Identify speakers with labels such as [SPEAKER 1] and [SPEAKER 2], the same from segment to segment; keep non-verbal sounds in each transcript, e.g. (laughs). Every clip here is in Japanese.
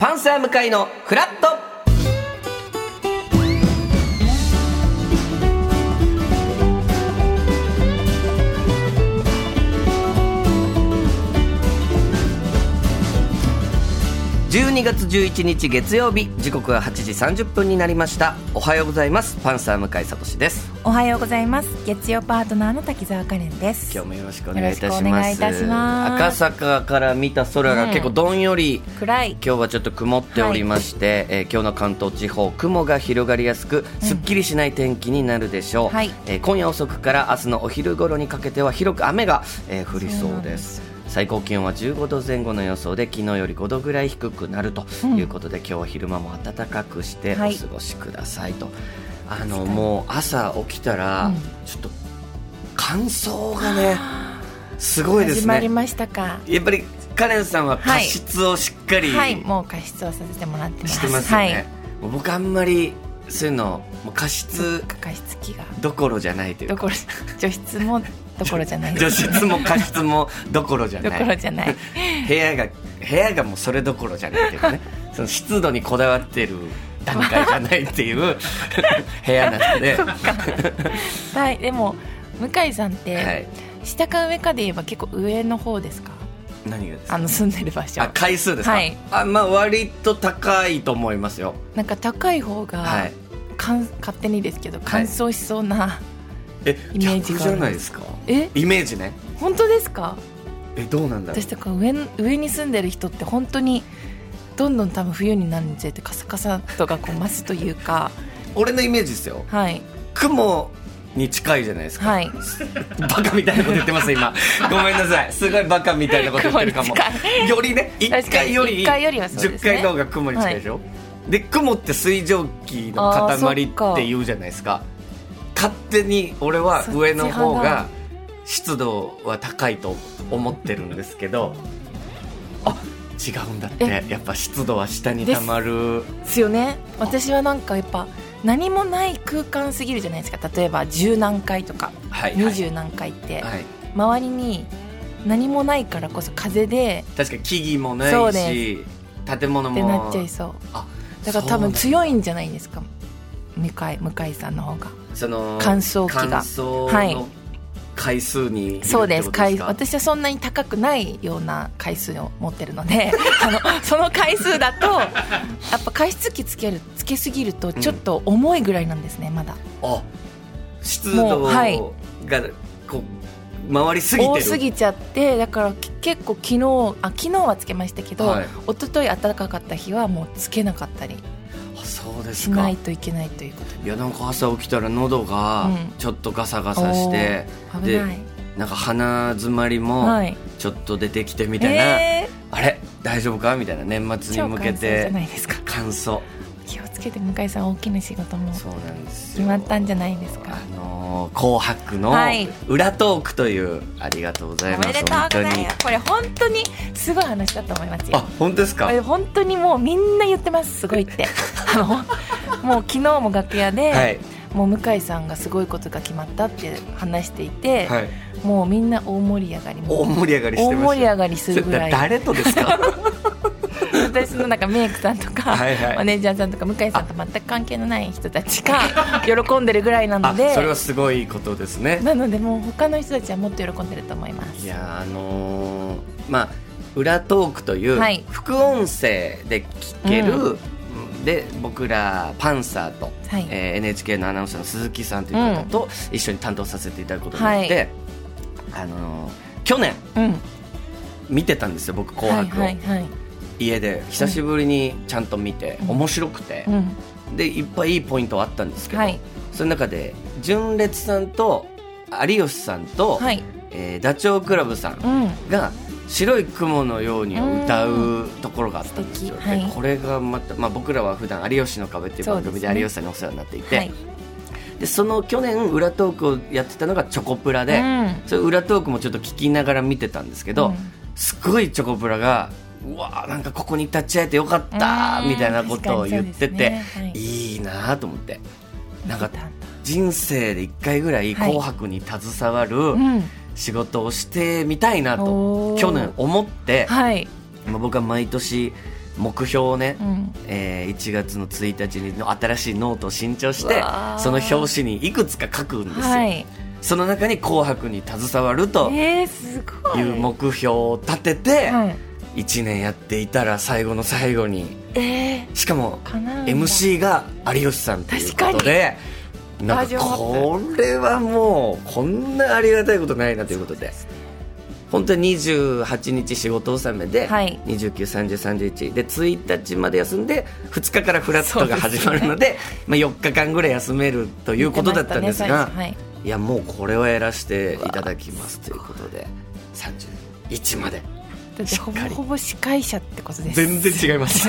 [SPEAKER 1] パンサー向かいのフラット。12月11日月曜日時刻は8時30分になりました。おはようございます。パンサー向井聡です。
[SPEAKER 2] おはようございます。月曜パートナーの滝沢カレンです。
[SPEAKER 1] 今日もよろしくお願いいたします。赤坂から見た空が結構どんより、
[SPEAKER 2] 暗い。
[SPEAKER 1] 今日はちょっと曇っておりまして、えー今日の関東地方雲が広がりやすくすっきりしない天気になるでしょう、
[SPEAKER 2] はい。
[SPEAKER 1] えー今夜遅くから明日のお昼頃にかけては広く雨が、えー降りそうです最高気温は15度前後の予想で昨日より5度ぐらい低くなるということで、今日は昼間も暖かくしてお
[SPEAKER 2] はい。
[SPEAKER 1] 過ごしくださいと、あの
[SPEAKER 2] 確かに。
[SPEAKER 1] もう朝起きたら、
[SPEAKER 2] うん。
[SPEAKER 1] ちょっと乾燥がねすごいですね。
[SPEAKER 2] 始まりましたか。
[SPEAKER 1] やっぱりカレンさんは加湿をしっかり、
[SPEAKER 2] はい。もう加湿をさせてもらってます。
[SPEAKER 1] してますよね、
[SPEAKER 2] はい。
[SPEAKER 1] 僕あんまりそういうのもう加湿
[SPEAKER 2] 加湿器が。
[SPEAKER 1] どころじゃないというか。
[SPEAKER 2] 除湿もどころじゃない。
[SPEAKER 1] 除湿も加湿もどころじゃ
[SPEAKER 2] ど
[SPEAKER 1] ない。
[SPEAKER 2] ころじゃない。
[SPEAKER 1] 部屋が部屋がもうそれどころじゃないっていうかね。その湿度にこだわってる段階じゃないっていう (laughs) 部屋なので、
[SPEAKER 2] はい。でも向井さんって、
[SPEAKER 1] はい、
[SPEAKER 2] 下か上かで言えば結構上の方ですか？
[SPEAKER 1] 何がですか？
[SPEAKER 2] あの住んでる場所
[SPEAKER 1] あ回数ですか、
[SPEAKER 2] はい。
[SPEAKER 1] あまあ割と高いと思いますよ。
[SPEAKER 2] なんか高い方が、
[SPEAKER 1] はい
[SPEAKER 2] かん勝手にですけど乾燥しそうな、
[SPEAKER 1] え
[SPEAKER 2] イメージ
[SPEAKER 1] 逆
[SPEAKER 2] が
[SPEAKER 1] じゃないですか？
[SPEAKER 2] え？
[SPEAKER 1] イメージね。
[SPEAKER 2] 本当ですか？
[SPEAKER 1] えどうなんだ
[SPEAKER 2] 私とか上上に住んでる人って本当にどんどん多分冬になるにつれてカサカサ度がこう増すというか。(laughs)
[SPEAKER 1] 俺のイメージですよ。
[SPEAKER 2] はい。
[SPEAKER 1] 雲に近いじゃないですか、
[SPEAKER 2] はい。(laughs)
[SPEAKER 1] バカみたいなこと言ってます今。ごめんなさい。すごいバカみたいなこと言ってるかも。(laughs) よりね1
[SPEAKER 2] 確かに
[SPEAKER 1] 回より
[SPEAKER 2] 一回よりはね。
[SPEAKER 1] 10回の方が雲に近いでしょ、で雲って水蒸気の塊
[SPEAKER 2] っ
[SPEAKER 1] て言うじゃないですか。勝手に俺は上の方が湿度は高いと思ってるんですけど。あ違うんだって。やっぱ湿度は下にたまる。
[SPEAKER 2] ですよね。私はなんかやっぱ何もない空間すぎるじゃないですか。例えば十何階とか
[SPEAKER 1] はい
[SPEAKER 2] 二十何階って、
[SPEAKER 1] はい、
[SPEAKER 2] 周りに何もないからこそ風で
[SPEAKER 1] 確かに木々もないし
[SPEAKER 2] で
[SPEAKER 1] 建物も。
[SPEAKER 2] ってなっちゃいそう。
[SPEAKER 1] あ
[SPEAKER 2] だから多分強いんじゃないですか？向井向井さんの方が。
[SPEAKER 1] その
[SPEAKER 2] 乾燥機が。はい。
[SPEAKER 1] の回数に
[SPEAKER 2] そうです。回私はそんなに高くないような回数を持ってるので (laughs) あのその回数だと (laughs) やっぱ加湿器つけるつけすぎるとちょっと重いぐらいなんですねまだ。
[SPEAKER 1] あ湿度
[SPEAKER 2] もうはい
[SPEAKER 1] 回りすぎてる。
[SPEAKER 2] 多すぎちゃってだからき結構昨日あ昨日はつけましたけど、
[SPEAKER 1] はい。
[SPEAKER 2] 一昨日暖かかった日はもうつけなかったり。
[SPEAKER 1] あそうですか。
[SPEAKER 2] しないといけないということ。
[SPEAKER 1] いやなんか朝起きたら喉が
[SPEAKER 2] うん。
[SPEAKER 1] ちょっとガサガサして、で
[SPEAKER 2] 危ない。
[SPEAKER 1] なんか鼻詰まりも
[SPEAKER 2] はい。
[SPEAKER 1] ちょっと出てきてみたいな、
[SPEAKER 2] え
[SPEAKER 1] あれ？大丈夫か？みたいな。年
[SPEAKER 2] ー、
[SPEAKER 1] 末に向けて。
[SPEAKER 2] ないですか。
[SPEAKER 1] 乾燥
[SPEAKER 2] 気をつけて向井さん大きな仕事も決まったんじゃないですか？
[SPEAKER 1] あのー紅白の
[SPEAKER 2] はい。
[SPEAKER 1] 裏トークという、ありがとうございます。
[SPEAKER 2] おめでとうござい
[SPEAKER 1] 本当に。
[SPEAKER 2] ますこれ本当にすごい話だと思いますよ。
[SPEAKER 1] あ本当ですか？
[SPEAKER 2] 本当にもうみんな言ってますすごいって。(laughs) あのもう昨日も楽屋で、
[SPEAKER 1] はい。
[SPEAKER 2] もう向井さんがすごいことが決まったって話していて、
[SPEAKER 1] はい。
[SPEAKER 2] もうみんな大盛り上がり。も
[SPEAKER 1] 大盛り上がりして
[SPEAKER 2] 大
[SPEAKER 1] ました。
[SPEAKER 2] 盛り上がりするぐらい。
[SPEAKER 1] 誰とですか？(laughs) (laughs)
[SPEAKER 2] 私のなんかメイクさんとか
[SPEAKER 1] はいはい。
[SPEAKER 2] マネージャーさんとか向井さんと全く関係のない人たちが (laughs) 喜んでるぐらいなの
[SPEAKER 1] あ
[SPEAKER 2] で
[SPEAKER 1] それはすごいことですね。
[SPEAKER 2] なのでもう他の人たちはもっと喜んでると思います。
[SPEAKER 1] いやーあのーまあ裏トークという
[SPEAKER 2] はい。
[SPEAKER 1] 副音声で聞ける、
[SPEAKER 2] う
[SPEAKER 1] で僕らパンサーと、
[SPEAKER 2] はい。
[SPEAKER 1] えー NHK のアナウンサーの鈴木さんという方と一緒に担当させていただくことになって、あのー去年
[SPEAKER 2] うん。
[SPEAKER 1] 見てたんですよ僕「紅白」を、
[SPEAKER 2] はいはいはい
[SPEAKER 1] 家で久しぶりにちゃんと見て、
[SPEAKER 2] うん。
[SPEAKER 1] 面白くて、
[SPEAKER 2] うん。
[SPEAKER 1] でいっぱいいいポイントはあったんですけど、
[SPEAKER 2] はい。
[SPEAKER 1] その中で純烈さんと有吉さんと、
[SPEAKER 2] はい。
[SPEAKER 1] えーダチョウ倶楽部さん
[SPEAKER 2] うん。
[SPEAKER 1] が「白い雲のように」を歌うところがあったんですよ、
[SPEAKER 2] はい。
[SPEAKER 1] でこれがまた、まあ、僕らは普段有吉の壁」っていう番組で有吉さんにお世話になっていて
[SPEAKER 2] はい。
[SPEAKER 1] でその去年裏トークをやってたのがチョコプラで、
[SPEAKER 2] うん。
[SPEAKER 1] それ裏トークもちょっと聞きながら見てたんですけど、
[SPEAKER 2] うん。
[SPEAKER 1] すごいチョコプラがうわーなんかここに立ち会えてよかった
[SPEAKER 2] うん。
[SPEAKER 1] みたいなことを言ってて、
[SPEAKER 2] ね。はい。
[SPEAKER 1] いいなと思って。なんか人生で一回ぐらい「紅白」に携わる
[SPEAKER 2] うん。
[SPEAKER 1] 仕事をしてみたいなと
[SPEAKER 2] おー。
[SPEAKER 1] 去年思って、
[SPEAKER 2] はい。
[SPEAKER 1] まあ、僕は毎年目標をね、
[SPEAKER 2] うん。
[SPEAKER 1] えー1月の1日にの新しいノートを新調してその表紙にいくつか書くんですよ、
[SPEAKER 2] はい。
[SPEAKER 1] その中に「紅白」に携わると
[SPEAKER 2] い。
[SPEAKER 1] いう目標を立てて
[SPEAKER 2] はい
[SPEAKER 1] 1年やっていたら最後の最後に。
[SPEAKER 2] え
[SPEAKER 1] しかも MC が有吉さんということでなんかこれはもうこんなありがたいことないなということで。本当に28日仕事納めで、
[SPEAKER 2] はい。
[SPEAKER 1] 293031で1日まで休んで2日からフラットが始まるのでまあ、4日間ぐらい休めるということだったんですが、
[SPEAKER 2] はい、
[SPEAKER 1] い。やもうこれはやらせていただきますということで31まで
[SPEAKER 2] だってほぼほぼ司会者ってことです。
[SPEAKER 1] 全然違います。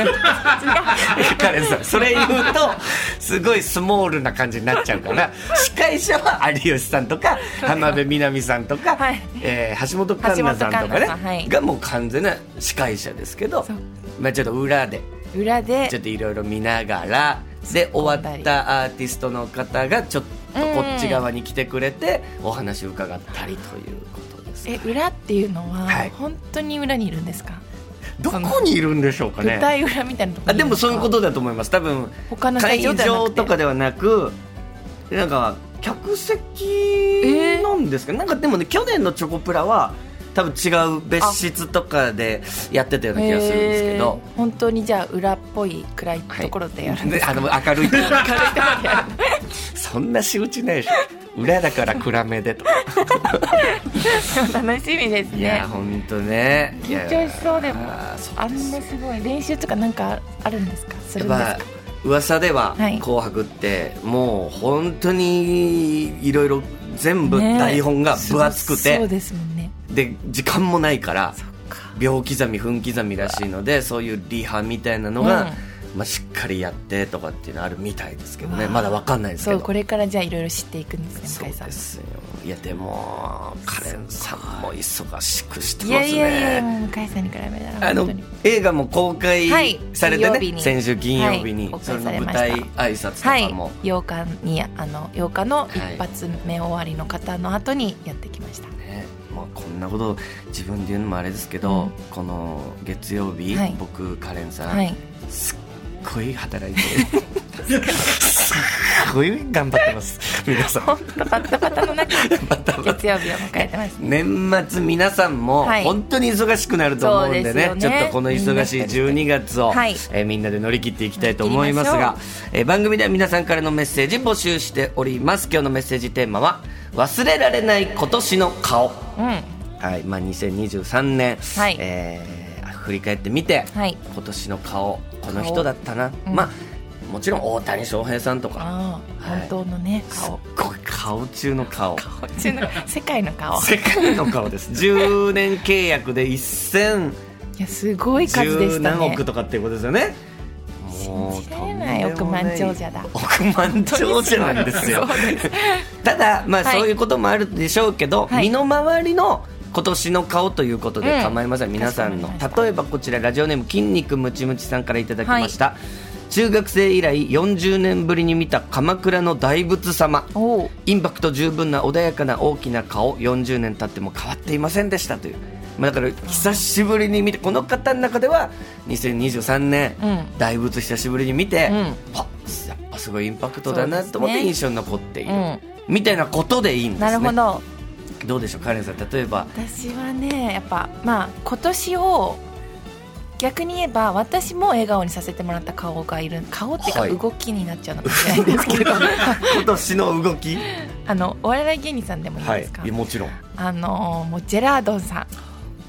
[SPEAKER 1] カレンさんそれ言うとすごいスモールな感じになっちゃうから (laughs) 司会者は有吉さんとか浜辺美波さんとか、
[SPEAKER 2] はい。
[SPEAKER 1] えー橋本環奈さんとかね、
[SPEAKER 2] はい。
[SPEAKER 1] がもう完全な司会者ですけどまあ、ちょっと裏で
[SPEAKER 2] 裏で。
[SPEAKER 1] ちょっといろいろ見ながらで終わったアーティストの方がちょっとこっち側に来てくれてお話伺ったりということ
[SPEAKER 2] え裏っていうのは、
[SPEAKER 1] はい。
[SPEAKER 2] 本当に裏にいるんですか？
[SPEAKER 1] どこにいるんでしょうかね？
[SPEAKER 2] 舞台裏みたいなところ
[SPEAKER 1] あでもそういうこと
[SPEAKER 2] で
[SPEAKER 1] だと思います。多分
[SPEAKER 2] 他の
[SPEAKER 1] 会場とかではなくなんか客席なんですか、なんかでもね去年のチョコプラは多分違う別室とかでやってたような気がするんですけど。
[SPEAKER 2] へー。本当にじゃあ裏っぽい暗いところでやるんでか、
[SPEAKER 1] ですあの明るい (laughs)
[SPEAKER 2] 明るいところでやる。(laughs)
[SPEAKER 1] そんな仕打ちないでしょ裏だから暗めでと (laughs)
[SPEAKER 2] 楽しみです
[SPEAKER 1] いや
[SPEAKER 2] ね
[SPEAKER 1] 本当ね。
[SPEAKER 2] 緊張しそうでも
[SPEAKER 1] あ
[SPEAKER 2] んなすごい練習とかなんかあるんですか？するんですか？
[SPEAKER 1] 噂では
[SPEAKER 2] はい「
[SPEAKER 1] 紅白」ってもう本当にいろいろ全部台本が分厚くて、
[SPEAKER 2] そうですもんね。
[SPEAKER 1] で時間もないから秒刻み分刻みらしいのでそういうリハみたいなのが、まあ、しっかりやってとかっていうのあるみたいですけどね。まだわかんないですけど。
[SPEAKER 2] そうこれからじゃあいろいろ知っていくんですね向井さん。
[SPEAKER 1] ですよいやでもカレンさんも忙しくしてます
[SPEAKER 2] いやいやいや向井さんに比べたら
[SPEAKER 1] あの映画も公開
[SPEAKER 2] はい
[SPEAKER 1] されてね、
[SPEAKER 2] 金曜日に。
[SPEAKER 1] 先週金曜日に、
[SPEAKER 2] はい公
[SPEAKER 1] その舞台挨拶と
[SPEAKER 2] はい
[SPEAKER 1] かも、
[SPEAKER 2] 8日にあの8日の
[SPEAKER 1] はい
[SPEAKER 2] 一発目終わりの方の後にやってきました、
[SPEAKER 1] ねまあ、こんなこと自分で言うのもあれですけど、
[SPEAKER 2] うん。
[SPEAKER 1] この月曜日、
[SPEAKER 2] はい。
[SPEAKER 1] 僕カレンさん、
[SPEAKER 2] はい。
[SPEAKER 1] すっごい働いてすっごい頑張ってます。皆さん。
[SPEAKER 2] 本当バタバタの中月曜日を迎えてます。
[SPEAKER 1] 年末皆さんも
[SPEAKER 2] はい。
[SPEAKER 1] 本当に忙しくなると思うんでね,、
[SPEAKER 2] そうでね。
[SPEAKER 1] ちょっとこの忙しい12月を、
[SPEAKER 2] はい。
[SPEAKER 1] えーみんなで乗り切っていきたいと思いますが、えー番組では皆さんからのメッセージ募集しております。今日のメッセージテーマは「忘れられない今年の顔」
[SPEAKER 2] うん。
[SPEAKER 1] はい。まあ、2023年、
[SPEAKER 2] はい。
[SPEAKER 1] えー振り返ってみて、
[SPEAKER 2] はい。
[SPEAKER 1] 今年の顔この人だったな、
[SPEAKER 2] うん
[SPEAKER 1] まあもちろん大谷翔平さんとか。はい。
[SPEAKER 2] 本当のね
[SPEAKER 1] すっ
[SPEAKER 2] 顔
[SPEAKER 1] ごい顔中の顔。
[SPEAKER 2] 顔中の世界の顔。
[SPEAKER 1] 世界の顔です。(laughs) 10年契約で1000
[SPEAKER 2] いやすごい数で
[SPEAKER 1] 十
[SPEAKER 2] したね。
[SPEAKER 1] 何億とかっていうことですよね。も
[SPEAKER 2] 信じられない億万長者だ。
[SPEAKER 1] 億万長者なんですよ。ただまあ
[SPEAKER 2] はい。
[SPEAKER 1] そういうこともあるでしょうけど、
[SPEAKER 2] はい。
[SPEAKER 1] 身の回りの今年の顔ということで
[SPEAKER 2] うん
[SPEAKER 1] 構いません、皆さんの例えばこちらラジオネーム筋肉ムチムチさんからいただきました、中学生以来40年ぶりに見た鎌倉の大仏様。インパクト十分な穏やかな大きな顔。40年経っても変わっていませんでしたという、まあ、だから久しぶりに見てこの方の中では2023年、
[SPEAKER 2] うん。
[SPEAKER 1] 大仏久しぶりに見て、
[SPEAKER 2] うん。
[SPEAKER 1] あやっぱすごいインパクトだなと思って印象に残っている、
[SPEAKER 2] うん。
[SPEAKER 1] みたいなことでいいんですね。
[SPEAKER 2] なるほど
[SPEAKER 1] どうでしょうカレンさん。例えば。
[SPEAKER 2] 私はねやっぱまあ今年を逆に言えば私も笑顔にさせてもらった顔がいる顔っていうか
[SPEAKER 1] はい。
[SPEAKER 2] 動きになっちゃうのかもしれないんですけど。(laughs)
[SPEAKER 1] 今年の動き。
[SPEAKER 2] あのお笑い芸人さんでもいいですか、
[SPEAKER 1] い。やもちろん。
[SPEAKER 2] あのもうジェラードンさん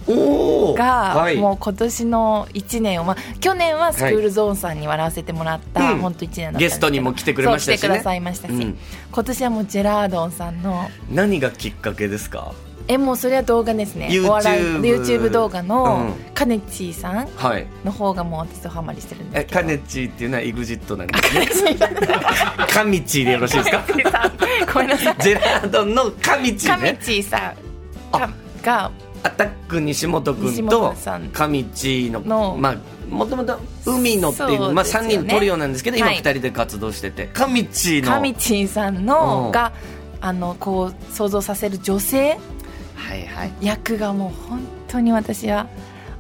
[SPEAKER 2] が、
[SPEAKER 1] はい、
[SPEAKER 2] もう今年の1年を、まあ、去年はスクールゾーンさんに笑わせてもらった、
[SPEAKER 1] うん。
[SPEAKER 2] 本当1年だった
[SPEAKER 1] ゲストにも来てくれましたし
[SPEAKER 2] 来てくださいましたし、
[SPEAKER 1] うん。
[SPEAKER 2] 今年はもうジェラードンさんの。
[SPEAKER 1] 何がきっかけですか？
[SPEAKER 2] えもうそれは動画ですね。
[SPEAKER 1] YouTube
[SPEAKER 2] お笑い YouTube 動画の、
[SPEAKER 1] う
[SPEAKER 2] カネチーさん
[SPEAKER 1] はい。
[SPEAKER 2] の方がもう私とハマりしてるんですけど。
[SPEAKER 1] えカネチーっていうのは EXIT なんですね。カミチーでよろしいですか？
[SPEAKER 2] ごめんなさい。
[SPEAKER 1] ジェラードンのカミチ
[SPEAKER 2] カミ
[SPEAKER 1] ーね
[SPEAKER 2] チーさん。が
[SPEAKER 1] アタック西本君
[SPEAKER 2] 西
[SPEAKER 1] と
[SPEAKER 2] 本さん。
[SPEAKER 1] カミチーの
[SPEAKER 2] の。
[SPEAKER 1] まあもともと海のっていう
[SPEAKER 2] そう
[SPEAKER 1] まあ、3
[SPEAKER 2] ですよね。
[SPEAKER 1] 人のトリオなんですけど今
[SPEAKER 2] はい。
[SPEAKER 1] 2人で活動してて、カミチーの。
[SPEAKER 2] カミチーさん
[SPEAKER 1] うん。
[SPEAKER 2] のがあのこう想像させる女性
[SPEAKER 1] はいはい。
[SPEAKER 2] 役がもう本当に私は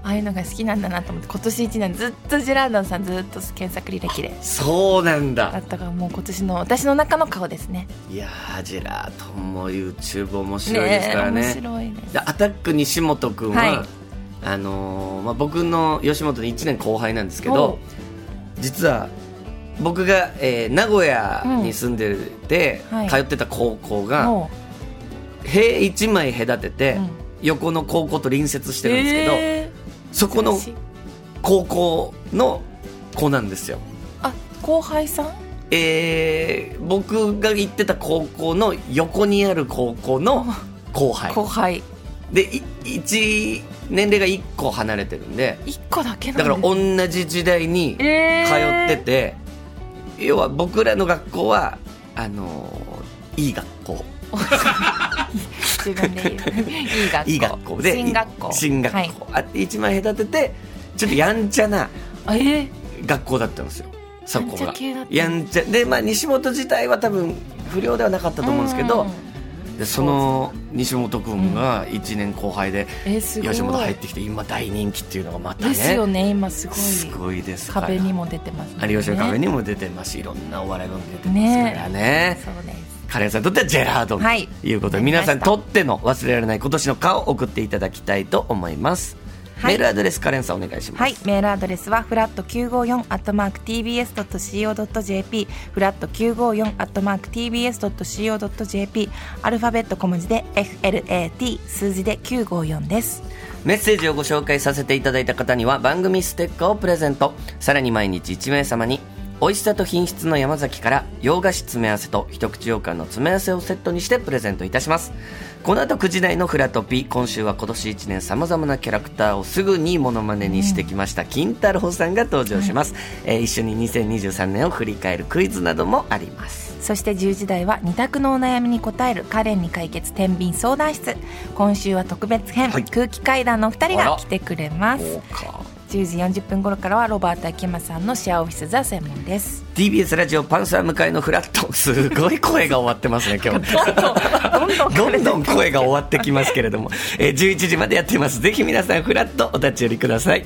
[SPEAKER 2] ああいうのが好きなんだなと思って今年1年ずっとジェラードンさんずっと検索履歴で。
[SPEAKER 1] そうなん
[SPEAKER 2] だ。
[SPEAKER 1] だ
[SPEAKER 2] ったからもう今年の私の中の顔ですね。
[SPEAKER 1] いやージェラートンも YouTube 面白いですからね。
[SPEAKER 2] え面白いです。
[SPEAKER 1] でアタック西本君は、
[SPEAKER 2] はい。
[SPEAKER 1] あのーまあ、僕の吉本で1年後輩なんですけ
[SPEAKER 2] お
[SPEAKER 1] ど実は僕が、えー名古屋に住んでて、
[SPEAKER 2] うん。はい。
[SPEAKER 1] 通ってた高校が
[SPEAKER 2] も
[SPEAKER 1] 塀1枚隔てて、
[SPEAKER 2] うん。
[SPEAKER 1] 横の高校と隣接し
[SPEAKER 2] う
[SPEAKER 1] てるんですけど、
[SPEAKER 2] え
[SPEAKER 1] そこの高校の子なんですよ。
[SPEAKER 2] あ後輩さん？
[SPEAKER 1] えー僕が行ってた高校の横にある高校の後輩。
[SPEAKER 2] 後輩。
[SPEAKER 1] でい一年齢が1個離れてるんで。
[SPEAKER 2] 一個だけ
[SPEAKER 1] だ。から同じ時代に通
[SPEAKER 2] えー。
[SPEAKER 1] ってて、要は僕らの学校はあのーいい学校 (laughs)
[SPEAKER 2] 自分で言う。いい学校。
[SPEAKER 1] いい学校。で
[SPEAKER 2] 進学校。
[SPEAKER 1] 進学校、
[SPEAKER 2] はい。
[SPEAKER 1] あって一枚隔ててちょっとやんちゃな学校だったんですよ。そこが
[SPEAKER 2] やんちゃ
[SPEAKER 1] でまあ西本自体は多分不良ではなかったと思うんですけど、でその西本君が1年後輩で吉本入ってきて今大人気っていうのがまたね
[SPEAKER 2] ですよね今すごい。
[SPEAKER 1] すごいです
[SPEAKER 2] 壁にも出てます
[SPEAKER 1] 有吉の壁にも出てます。しいろんなお笑い番組出てますからね。
[SPEAKER 2] そうです
[SPEAKER 1] カレンさんにとってはジェラードンと
[SPEAKER 2] はい。
[SPEAKER 1] いうことで、
[SPEAKER 2] わかりました。
[SPEAKER 1] 皆さんにとっての忘れられない今年の顔を送っていただきたいと思います、
[SPEAKER 2] はい。
[SPEAKER 1] メールアドレスカレンさんお願いします。
[SPEAKER 2] はい、メールアドレスはフラット954アットマーク tbs.co.jp フラット954アットマーク tbs.co.jp アルファベット小文字で FLAT 数字で954です。
[SPEAKER 1] メッセージをご紹介させていただいた方には番組ステッカーをプレゼント。さらに毎日1名様に美味しさと品質の山崎から洋菓子詰め合わせと一口羊羹の詰め合わせをセットにしてプレゼントいたします。この後9時台のフラトピ今週は今年1年さまざまなキャラクターをすぐにモノマネにしてきました、金太郎さんが登場します、えー一緒に2023年を振り返るクイズなどもあります。
[SPEAKER 2] そして10時台は二択のお悩みに答えるカレンに解決天秤相談室。今週は特別編、
[SPEAKER 1] はい。
[SPEAKER 2] 空気階段のお二人が来てくれます10時40分頃からはロバート秋山さんのシェアオフィスザ専門です。
[SPEAKER 1] TBS ラジオパンサー向かいのフラット。すごい声が終わってますね今日。どんどん声が終わってきますけれども、えー11時までやっていますぜひ皆さんフラットお立ち寄りください